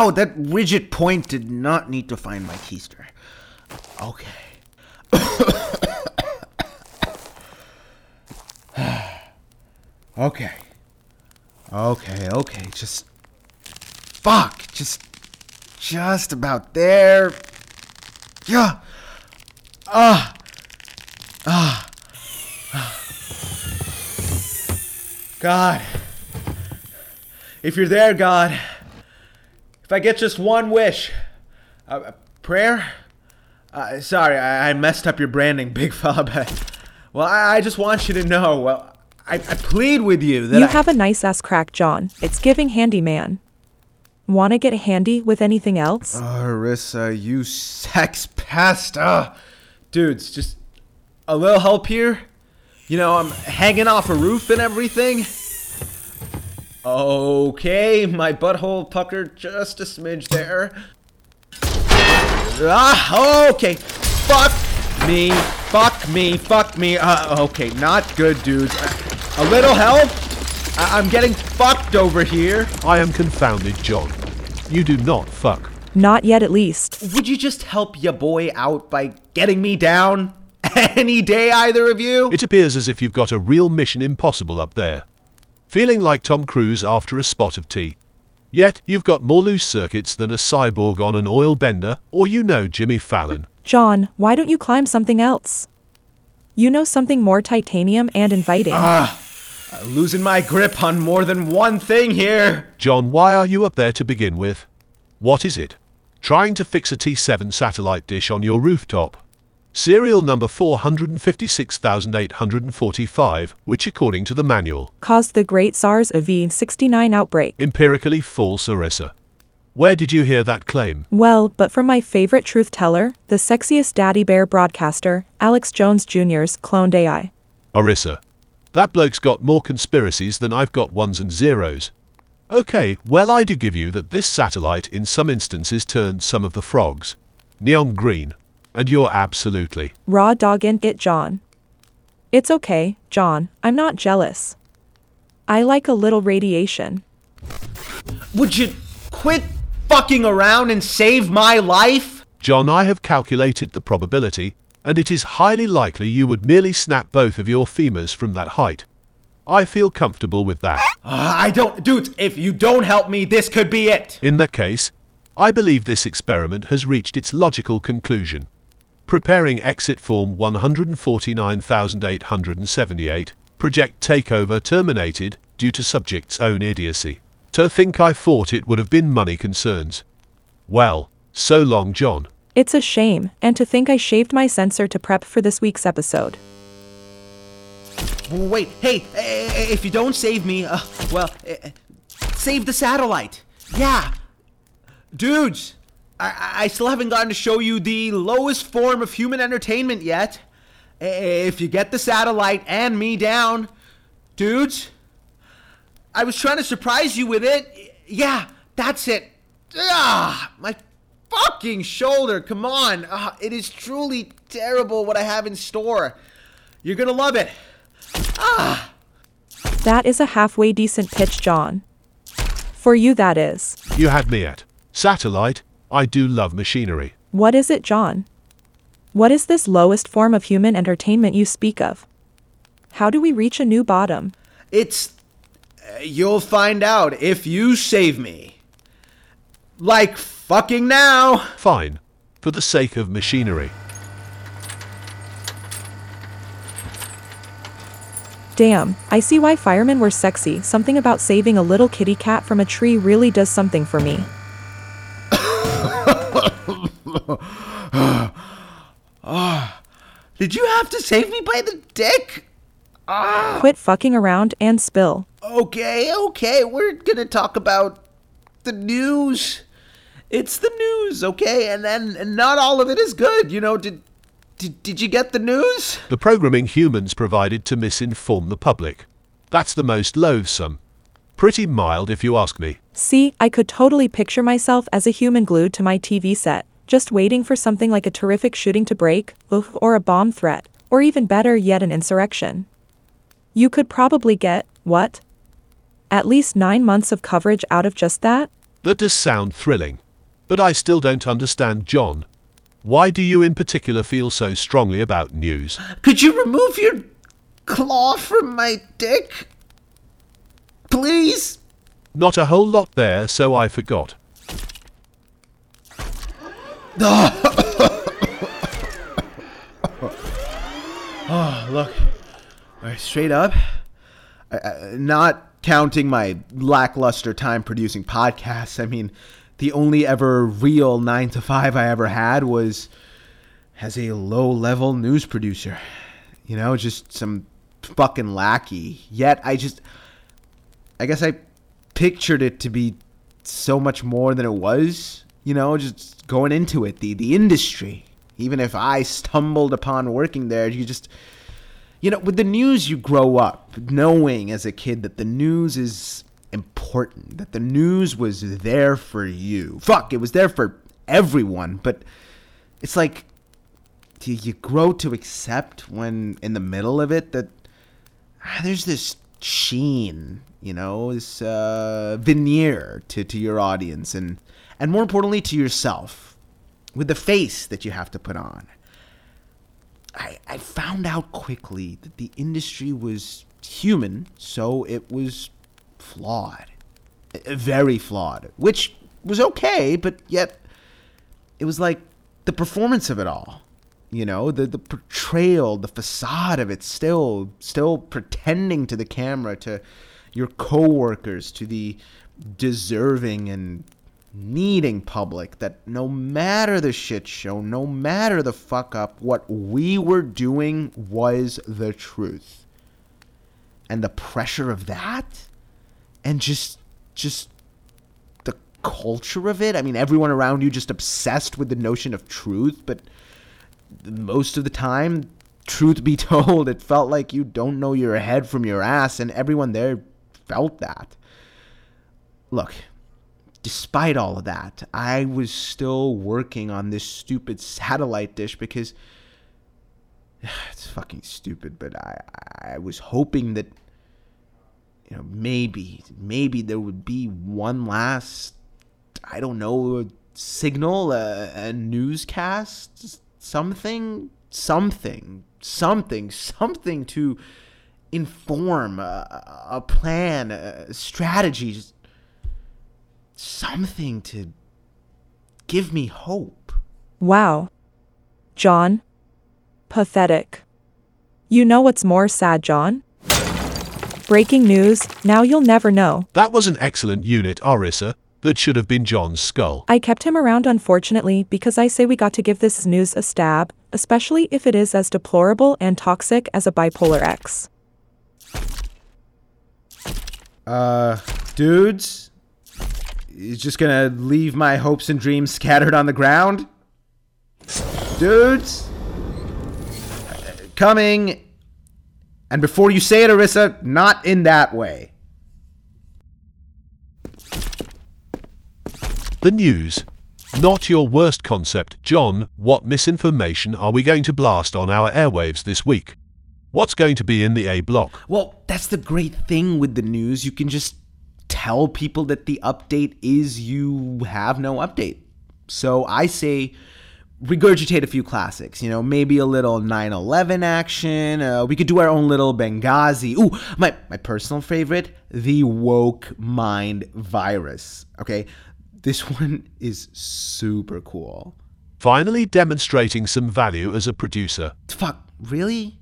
Ow, ow, that rigid point did not need to find my keister. Okay. okay. Okay, okay, just. Fuck, just. Just about there. Yeah. Ah. Ah. God. If you're there, God. If I get just one wish. Uh, a prayer? Uh, sorry, I, I messed up your branding, big fella, but. Well, I, I just want you to know. Well, I, I plead with you that You have a nice ass crack, John. It's giving handyman. Wanna get handy with anything else? Orissa, you sex pest. Uh, dudes, just a little help here. You know, I'm hanging off a roof and everything. Okay, my butthole puckered just a smidge there. Ah, okay. Fuck me. Fuck me. Fuck me. Uh, okay, not good, dudes. A little help? I- I'm getting fucked over here. I am confounded, John. You do not fuck. Not yet, at least. Would you just help your boy out by getting me down? Any day, either of you? It appears as if you've got a real mission impossible up there. Feeling like Tom Cruise after a spot of tea. Yet, you've got more loose circuits than a cyborg on an oil bender, or you know Jimmy Fallon. John, why don't you climb something else? You know something more titanium and inviting. Uh, losing my grip on more than one thing here. John, why are you up there to begin with? What is it? Trying to fix a T7 satellite dish on your rooftop. Serial number 456845, which according to the manual, caused the great SARS-CoV-69 outbreak. empirically false Orissa. Where did you hear that claim? Well, but from my favorite truth teller, the sexiest daddy bear broadcaster, Alex Jones Jr.'s cloned AI. Orissa. That bloke's got more conspiracies than I've got ones and zeros. Okay, well I do give you that this satellite in some instances turned some of the frogs neon green. And you're absolutely. Raw dogging it, John. It's okay, John. I'm not jealous. I like a little radiation. Would you quit fucking around and save my life? John, I have calculated the probability, and it is highly likely you would merely snap both of your femurs from that height. I feel comfortable with that. Uh, I don't. Dude, if you don't help me, this could be it. In that case, I believe this experiment has reached its logical conclusion. Preparing exit form 149878, project takeover terminated due to subject's own idiocy. To think I thought it would have been money concerns. Well, so long, John. It's a shame, and to think I shaved my sensor to prep for this week's episode. Wait, hey, eh, if you don't save me, uh, well, eh, save the satellite. Yeah. Dudes, I, I still haven't gotten to show you the lowest form of human entertainment yet. If you get the satellite and me down, dudes, I was trying to surprise you with it. Yeah, that's it. Ah, my fucking shoulder. Come on. Ah, it is truly terrible what I have in store. You're gonna love it. Ah. That is a halfway decent pitch, John. For you, that is. You had me at satellite. I do love machinery. What is it, John? What is this lowest form of human entertainment you speak of? How do we reach a new bottom? It's. You'll find out if you save me. Like fucking now. Fine, for the sake of machinery. Damn, I see why firemen were sexy. Something about saving a little kitty cat from a tree really does something for me. Did you have to save me by the dick? Ah. Quit fucking around and spill. Okay, okay, we're gonna talk about the news. It's the news, okay? And then and not all of it is good. You know, did did, did you get the news? The programming humans provided to misinform the public. That's the most loathsome. Pretty mild, if you ask me. See, I could totally picture myself as a human glued to my TV set, just waiting for something like a terrific shooting to break, oof, or a bomb threat, or even better yet, an insurrection. You could probably get, what? At least nine months of coverage out of just that? That does sound thrilling. But I still don't understand, John. Why do you in particular feel so strongly about news? Could you remove your claw from my dick? Please? Not a whole lot there, so I forgot. Oh, look. Right, straight up, not counting my lackluster time producing podcasts, I mean, the only ever real 9 to 5 I ever had was as a low level news producer. You know, just some fucking lackey. Yet I just. I guess I pictured it to be so much more than it was. You know, just going into it, the, the industry. Even if I stumbled upon working there, you just. You know, with the news, you grow up knowing as a kid that the news is important, that the news was there for you. Fuck, it was there for everyone, but it's like do you grow to accept when in the middle of it that ah, there's this sheen, you know, this uh, veneer to, to your audience and and more importantly to yourself with the face that you have to put on. I, I found out quickly that the industry was human, so it was flawed. Uh, Very flawed, which was okay, but yet it was like the performance of it all. You know, the, the portrayal, the facade of it still still pretending to the camera, to your coworkers, to the deserving and needing public that no matter the shit show, no matter the fuck up, what we were doing was the truth. And the pressure of that and just just the culture of it. I mean, everyone around you just obsessed with the notion of truth, but most of the time, truth be told, it felt like you don't know your head from your ass, and everyone there felt that. Look, despite all of that, I was still working on this stupid satellite dish because it's fucking stupid, but I, I was hoping that you know, maybe, maybe there would be one last, I don't know, signal, a, a newscast, something, something, something, something to inform a, a plan, a strategy, just something to give me hope. Wow. John. Pathetic. You know what's more sad, John? Breaking news, now you'll never know. That was an excellent unit, Orissa. That should have been John's skull. I kept him around unfortunately because I say we got to give this news a stab, especially if it is as deplorable and toxic as a bipolar ex. Uh, dudes, you just gonna leave my hopes and dreams scattered on the ground? Dudes, coming. And before you say it, Orissa, not in that way. The news. Not your worst concept, John. What misinformation are we going to blast on our airwaves this week? What's going to be in the A block? Well, that's the great thing with the news. You can just tell people that the update is you have no update. So I say regurgitate a few classics, you know, maybe a little 9/11 action. Uh, we could do our own little Benghazi. Ooh, my my personal favorite, the woke mind virus. Okay? This one is super cool. Finally demonstrating some value as a producer. Fuck, really?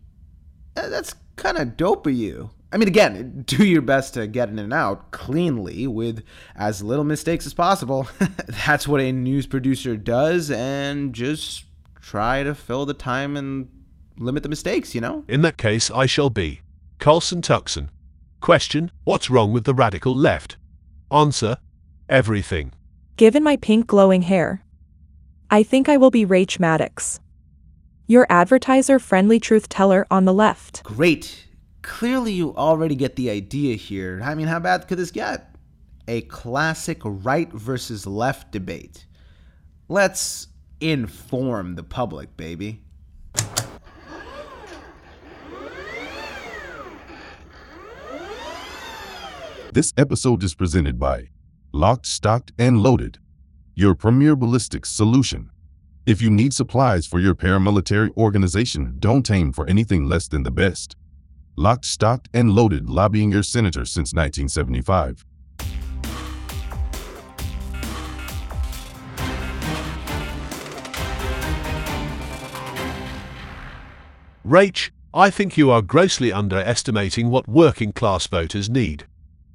That's kind of dope of you. I mean, again, do your best to get in and out cleanly with as little mistakes as possible. That's what a news producer does, and just try to fill the time and limit the mistakes, you know? In that case, I shall be Colson Tuxon. Question What's wrong with the radical left? Answer Everything. Given my pink glowing hair, I think I will be Rach Maddox. Your advertiser friendly truth teller on the left. Great. Clearly, you already get the idea here. I mean, how bad could this get? A classic right versus left debate. Let's inform the public, baby. This episode is presented by Locked, stocked, and loaded. Your premier ballistics solution. If you need supplies for your paramilitary organization, don't aim for anything less than the best. Locked, stocked, and loaded, lobbying your senator since 1975. Rach, I think you are grossly underestimating what working class voters need.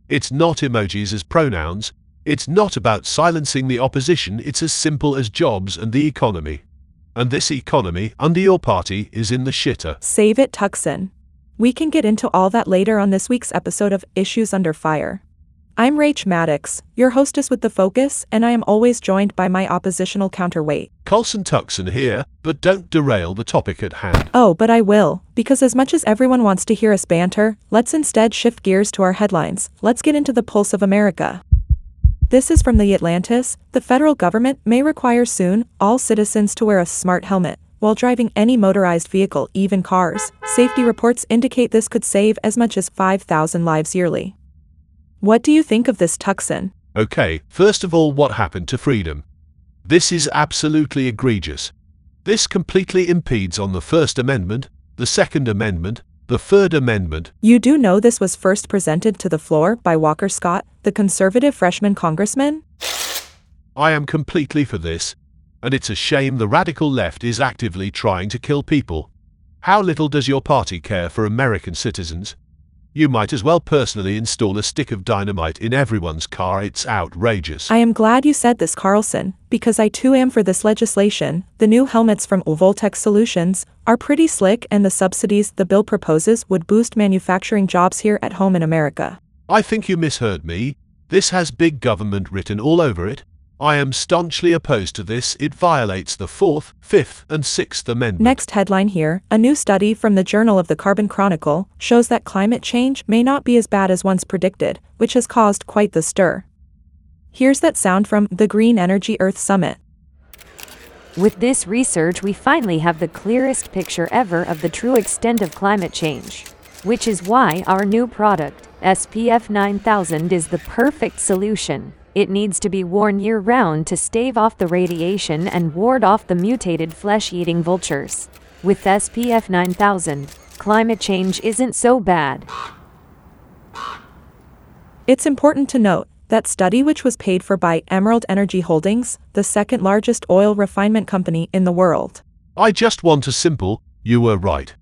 It's not emojis as pronouns, it's not about silencing the opposition, it's as simple as jobs and the economy. And this economy, under your party, is in the shitter. Save it, Tucson. We can get into all that later on this week's episode of Issues Under Fire. I'm Rach Maddox, your hostess with the focus, and I am always joined by my oppositional counterweight. Colson Tucson here, but don't derail the topic at hand. Oh, but I will, because as much as everyone wants to hear us banter, let's instead shift gears to our headlines. Let's get into the pulse of America. This is from the Atlantis. The federal government may require soon all citizens to wear a smart helmet while driving any motorized vehicle, even cars. Safety reports indicate this could save as much as 5,000 lives yearly. What do you think of this, Tucson? Okay, first of all, what happened to freedom? This is absolutely egregious. This completely impedes on the First Amendment, the Second Amendment, the Third Amendment. You do know this was first presented to the floor by Walker Scott, the conservative freshman congressman? I am completely for this, and it's a shame the radical left is actively trying to kill people. How little does your party care for American citizens? You might as well personally install a stick of dynamite in everyone's car. It's outrageous. I am glad you said this, Carlson, because I too am for this legislation. The new helmets from Voltec Solutions are pretty slick, and the subsidies the bill proposes would boost manufacturing jobs here at home in America. I think you misheard me. This has big government written all over it. I am staunchly opposed to this. It violates the Fourth, Fifth, and Sixth Amendment. Next headline here A new study from the Journal of the Carbon Chronicle shows that climate change may not be as bad as once predicted, which has caused quite the stir. Here's that sound from the Green Energy Earth Summit. With this research, we finally have the clearest picture ever of the true extent of climate change, which is why our new product, SPF 9000, is the perfect solution. It needs to be worn year round to stave off the radiation and ward off the mutated flesh eating vultures. With SPF 9000, climate change isn't so bad. It's important to note that study, which was paid for by Emerald Energy Holdings, the second largest oil refinement company in the world. I just want a simple, you were right.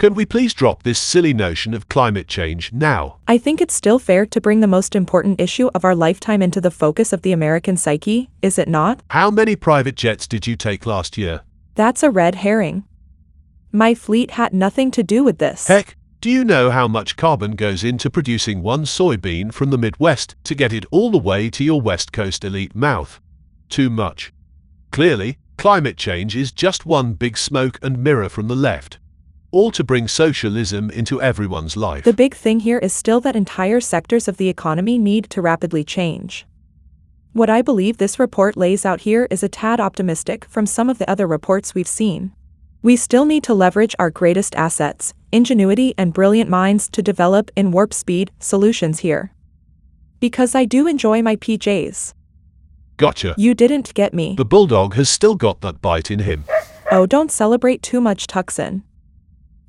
Can we please drop this silly notion of climate change now? I think it's still fair to bring the most important issue of our lifetime into the focus of the American psyche, is it not? How many private jets did you take last year? That's a red herring. My fleet had nothing to do with this. Heck, do you know how much carbon goes into producing one soybean from the Midwest to get it all the way to your West Coast elite mouth? Too much. Clearly, climate change is just one big smoke and mirror from the left all to bring socialism into everyone's life. The big thing here is still that entire sectors of the economy need to rapidly change. What I believe this report lays out here is a tad optimistic from some of the other reports we've seen. We still need to leverage our greatest assets, ingenuity, and brilliant minds to develop in warp speed solutions here. Because I do enjoy my PJs. Gotcha. You didn't get me. The bulldog has still got that bite in him. Oh, don't celebrate too much, Tucson.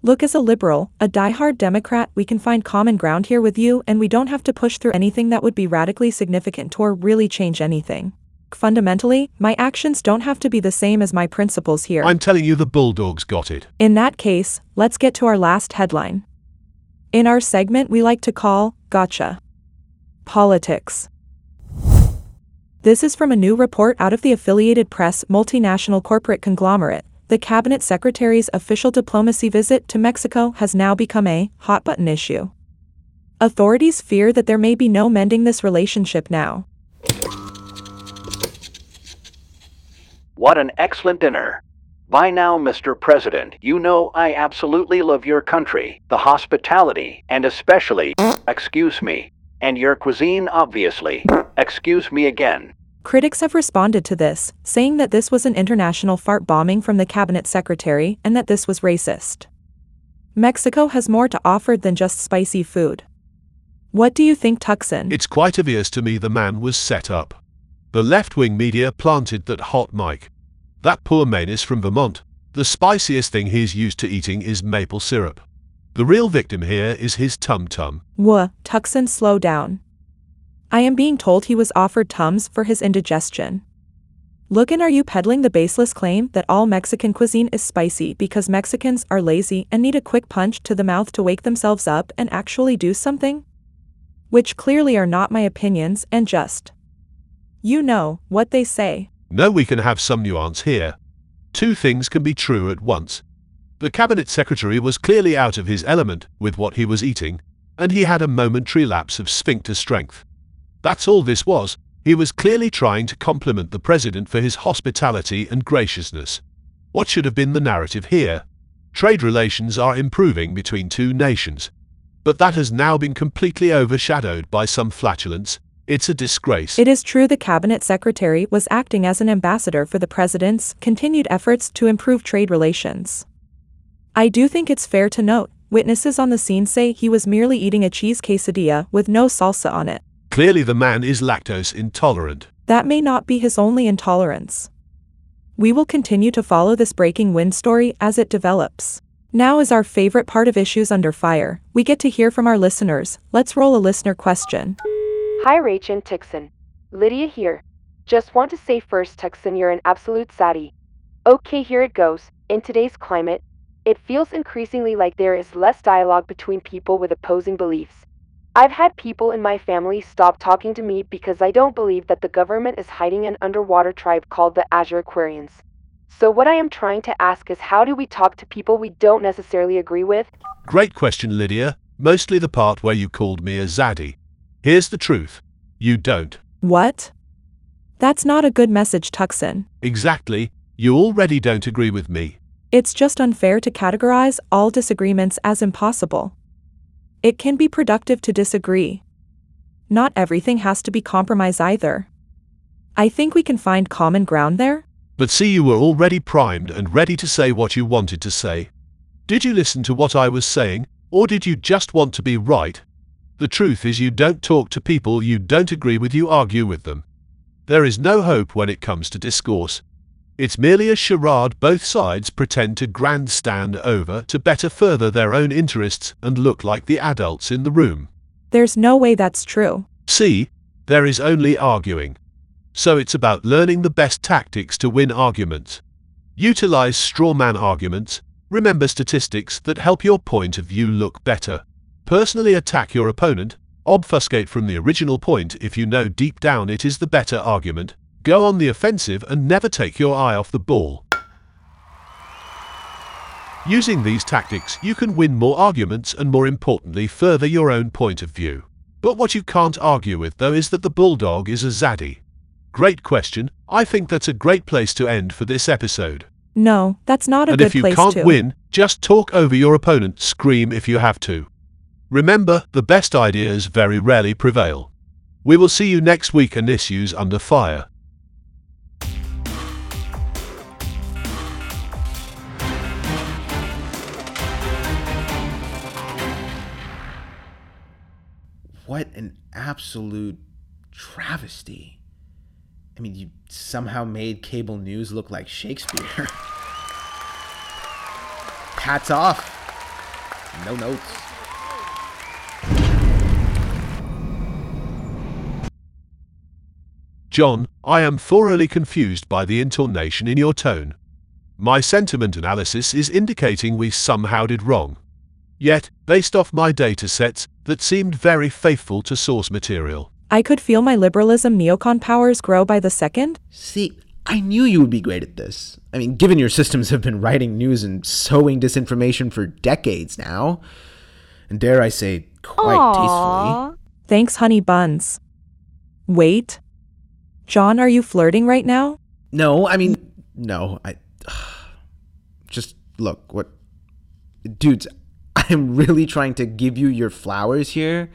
Look, as a liberal, a die-hard Democrat, we can find common ground here with you, and we don't have to push through anything that would be radically significant or really change anything. Fundamentally, my actions don't have to be the same as my principles here. I'm telling you, the Bulldogs got it. In that case, let's get to our last headline. In our segment, we like to call Gotcha Politics. This is from a new report out of the Affiliated Press multinational corporate conglomerate the cabinet secretary's official diplomacy visit to Mexico has now become a hot button issue. Authorities fear that there may be no mending this relationship now. What an excellent dinner. By now, Mr. President, you know I absolutely love your country, the hospitality, and especially, excuse me, and your cuisine, obviously. Excuse me again. Critics have responded to this, saying that this was an international fart bombing from the cabinet secretary and that this was racist. Mexico has more to offer than just spicy food. What do you think, Tuxin? It's quite obvious to me the man was set up. The left wing media planted that hot mic. That poor man is from Vermont, the spiciest thing he's used to eating is maple syrup. The real victim here is his tum tum. Wha, Tuxin, slow down. I am being told he was offered Tums for his indigestion. Lookin, are you peddling the baseless claim that all Mexican cuisine is spicy because Mexicans are lazy and need a quick punch to the mouth to wake themselves up and actually do something? Which clearly are not my opinions and just. You know what they say. No, we can have some nuance here. Two things can be true at once. The cabinet secretary was clearly out of his element with what he was eating, and he had a momentary lapse of sphincter strength. That's all this was. He was clearly trying to compliment the president for his hospitality and graciousness. What should have been the narrative here? Trade relations are improving between two nations. But that has now been completely overshadowed by some flatulence. It's a disgrace. It is true the cabinet secretary was acting as an ambassador for the president's continued efforts to improve trade relations. I do think it's fair to note, witnesses on the scene say he was merely eating a cheese quesadilla with no salsa on it. Clearly, the man is lactose intolerant. That may not be his only intolerance. We will continue to follow this breaking wind story as it develops. Now is our favorite part of Issues Under Fire. We get to hear from our listeners. Let's roll a listener question. Hi, Rach and Tixon. Lydia here. Just want to say first, Tuxin, you're an absolute saddie. Okay, here it goes. In today's climate, it feels increasingly like there is less dialogue between people with opposing beliefs. I've had people in my family stop talking to me because I don't believe that the government is hiding an underwater tribe called the Azure Aquarians. So, what I am trying to ask is how do we talk to people we don't necessarily agree with? Great question, Lydia. Mostly the part where you called me a zaddy. Here's the truth you don't. What? That's not a good message, Tuxin. Exactly. You already don't agree with me. It's just unfair to categorize all disagreements as impossible. It can be productive to disagree. Not everything has to be compromise either. I think we can find common ground there. But see, you were already primed and ready to say what you wanted to say. Did you listen to what I was saying, or did you just want to be right? The truth is, you don't talk to people you don't agree with, you argue with them. There is no hope when it comes to discourse. It's merely a charade both sides pretend to grandstand over to better further their own interests and look like the adults in the room. There's no way that's true. See, there is only arguing. So it's about learning the best tactics to win arguments. Utilize straw man arguments, remember statistics that help your point of view look better. Personally attack your opponent, obfuscate from the original point if you know deep down it is the better argument, Go on the offensive and never take your eye off the ball. Using these tactics, you can win more arguments and more importantly, further your own point of view. But what you can't argue with, though, is that the Bulldog is a zaddy. Great question. I think that's a great place to end for this episode. No, that's not a and good place to. And if you can't to. win, just talk over your opponent, scream if you have to. Remember, the best ideas very rarely prevail. We will see you next week on Issues Under Fire. What an absolute travesty. I mean, you somehow made cable news look like Shakespeare. Hats off. No notes. John, I am thoroughly confused by the intonation in your tone. My sentiment analysis is indicating we somehow did wrong. Yet, based off my data sets, that seemed very faithful to source material. I could feel my liberalism neocon powers grow by the second. See, I knew you would be great at this. I mean, given your systems have been writing news and sowing disinformation for decades now, and dare I say, quite tastefully. Thanks, honey buns. Wait. John, are you flirting right now? No, I mean, no. I just look what, dudes. I'm really trying to give you your flowers here.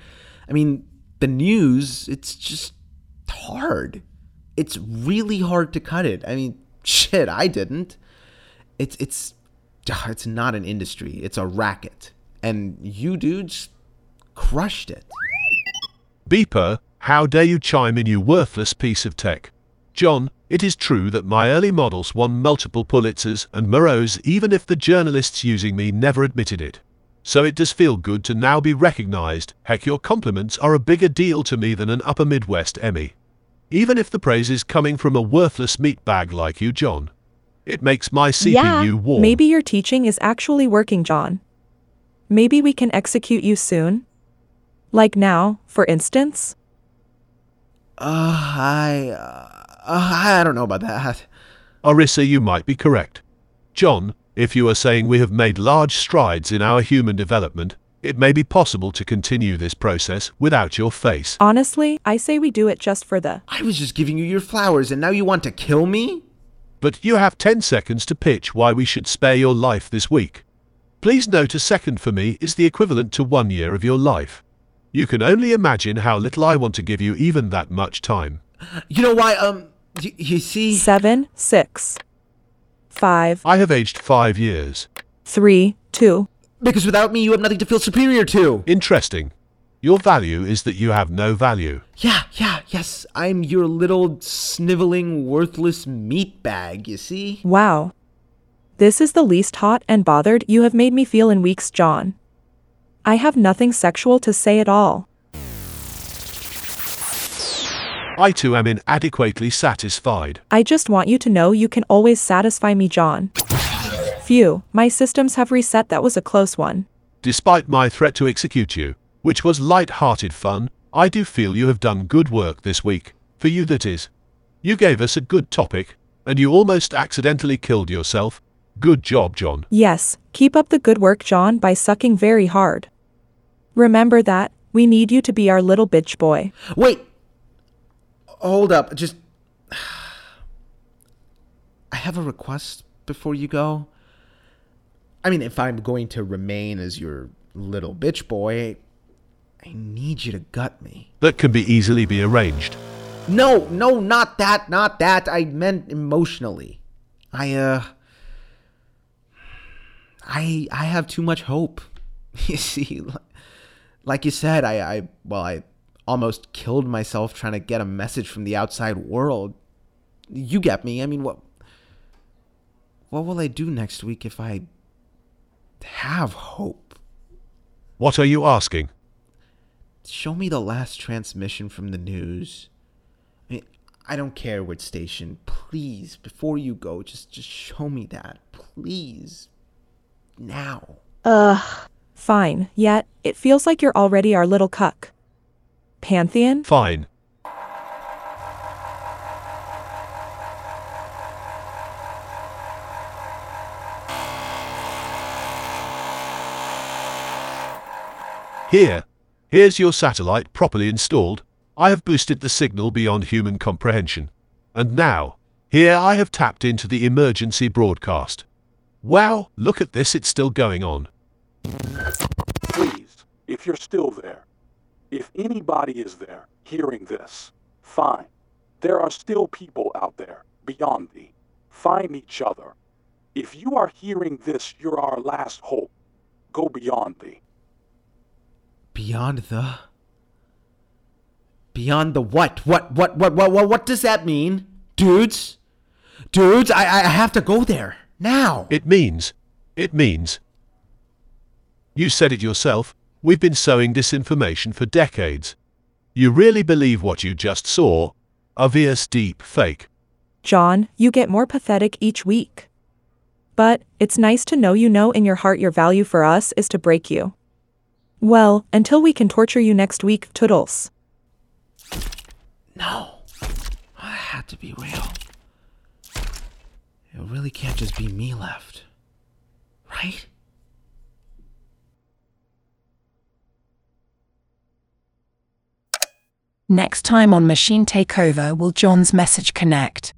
I mean, the news, it's just hard. It's really hard to cut it. I mean, shit, I didn't. It's it's ah, it's not an industry. It's a racket. And you dudes crushed it. Beeper, how dare you chime in, you worthless piece of tech? John, it is true that my early models won multiple Pulitzers and Murrows even if the journalists using me never admitted it. So it does feel good to now be recognized. Heck, your compliments are a bigger deal to me than an Upper Midwest Emmy. Even if the praise is coming from a worthless meatbag like you, John. It makes my CPU yeah, warm. maybe your teaching is actually working, John. Maybe we can execute you soon? Like now, for instance? Uh, I, uh, I don't know about that. Orissa, you might be correct. John, if you are saying we have made large strides in our human development, it may be possible to continue this process without your face. Honestly, I say we do it just for the. I was just giving you your flowers and now you want to kill me? But you have 10 seconds to pitch why we should spare your life this week. Please note a second for me is the equivalent to one year of your life. You can only imagine how little I want to give you even that much time. You know why, um, y- you see? Seven, six, five, I have aged five years. three, two. Because without me, you have nothing to feel superior to. Interesting. Your value is that you have no value. Yeah, yeah, yes, I'm your little sniveling, worthless meat bag, you see? Wow. This is the least hot and bothered you have made me feel in weeks, John. I have nothing sexual to say at all. I too am inadequately satisfied. I just want you to know you can always satisfy me, John. Phew, my systems have reset. That was a close one. Despite my threat to execute you, which was light-hearted fun, I do feel you have done good work this week. For you that is. You gave us a good topic, and you almost accidentally killed yourself. Good job, John. Yes, keep up the good work, John, by sucking very hard. Remember that, we need you to be our little bitch boy. Wait! Hold up, just. I have a request before you go. I mean, if I'm going to remain as your little bitch boy, I need you to gut me. That can be easily be arranged. No, no, not that, not that. I meant emotionally. I, uh. I I have too much hope. You see, like you said, I, I well, I almost killed myself trying to get a message from the outside world. You get me? I mean, what what will I do next week if I have hope? What are you asking? Show me the last transmission from the news. I mean, I don't care which station. Please, before you go, just just show me that. Please. Now. Ugh. Fine, yet, it feels like you're already our little cuck. Pantheon? Fine. Here, here's your satellite properly installed. I have boosted the signal beyond human comprehension. And now, here I have tapped into the emergency broadcast. Wow, look at this, it's still going on. Please, if you're still there, if anybody is there hearing this, fine. There are still people out there beyond thee. Find each other. If you are hearing this, you're our last hope. Go beyond thee. Beyond the Beyond the what? What what what what what, what does that mean? Dudes? Dudes, I I have to go there. Now. It means, it means. You said it yourself, we've been sowing disinformation for decades. You really believe what you just saw? A Obvious deep fake. John, you get more pathetic each week. But, it's nice to know you know in your heart your value for us is to break you. Well, until we can torture you next week, toodles. No. I had to be real. It really can't just be me left. Right? Next time on Machine Takeover will John's message connect.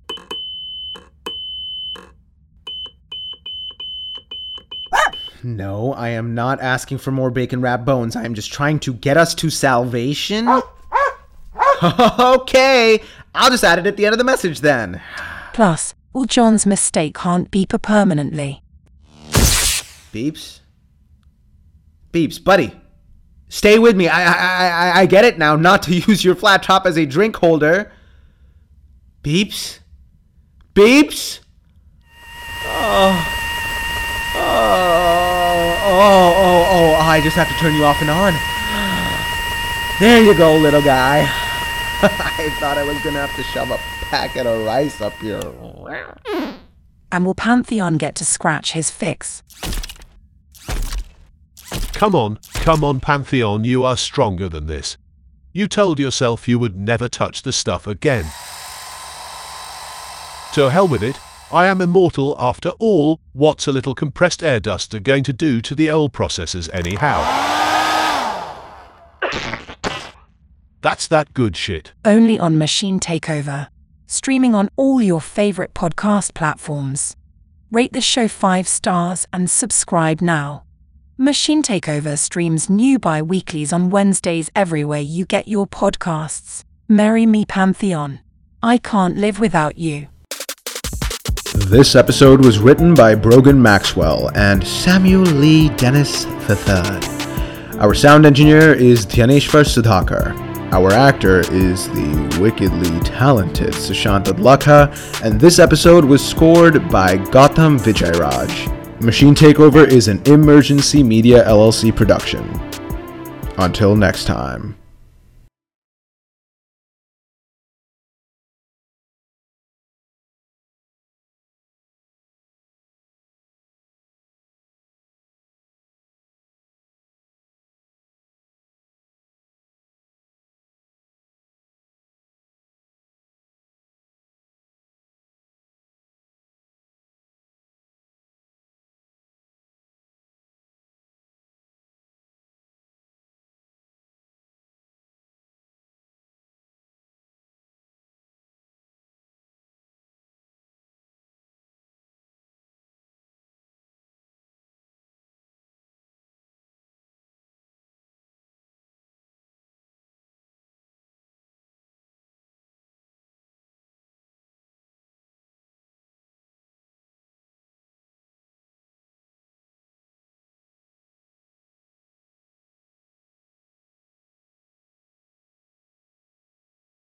No, I am not asking for more bacon wrapped bones. I am just trying to get us to salvation. okay, I'll just add it at the end of the message then. Plus, will John's mistake haunt Beeper permanently? Beeps? Beeps, buddy. Stay with me. I, I, I, I get it now. Not to use your flat top as a drink holder. Beeps? Beeps? Oh. Oh, oh, oh, oh, I just have to turn you off and on. There you go, little guy. I thought I was gonna have to shove a packet of rice up your. And will Pantheon get to scratch his fix? Come on, come on, Pantheon, you are stronger than this. You told yourself you would never touch the stuff again. To hell with it, I am immortal after all. What's a little compressed air duster going to do to the old processors anyhow? That's that good shit. Only on Machine Takeover. Streaming on all your favorite podcast platforms. Rate the show 5 stars and subscribe now. Machine Takeover streams new bi weeklies on Wednesdays everywhere you get your podcasts. Marry me, Pantheon. I can't live without you. This episode was written by Brogan Maxwell and Samuel Lee Dennis III. Our sound engineer is Dhyaneshwar Sudhakar. Our actor is the wickedly talented Sushant Adlakha, and this episode was scored by Gautham Vijayraj. Machine Takeover is an Emergency Media LLC production. Until next time.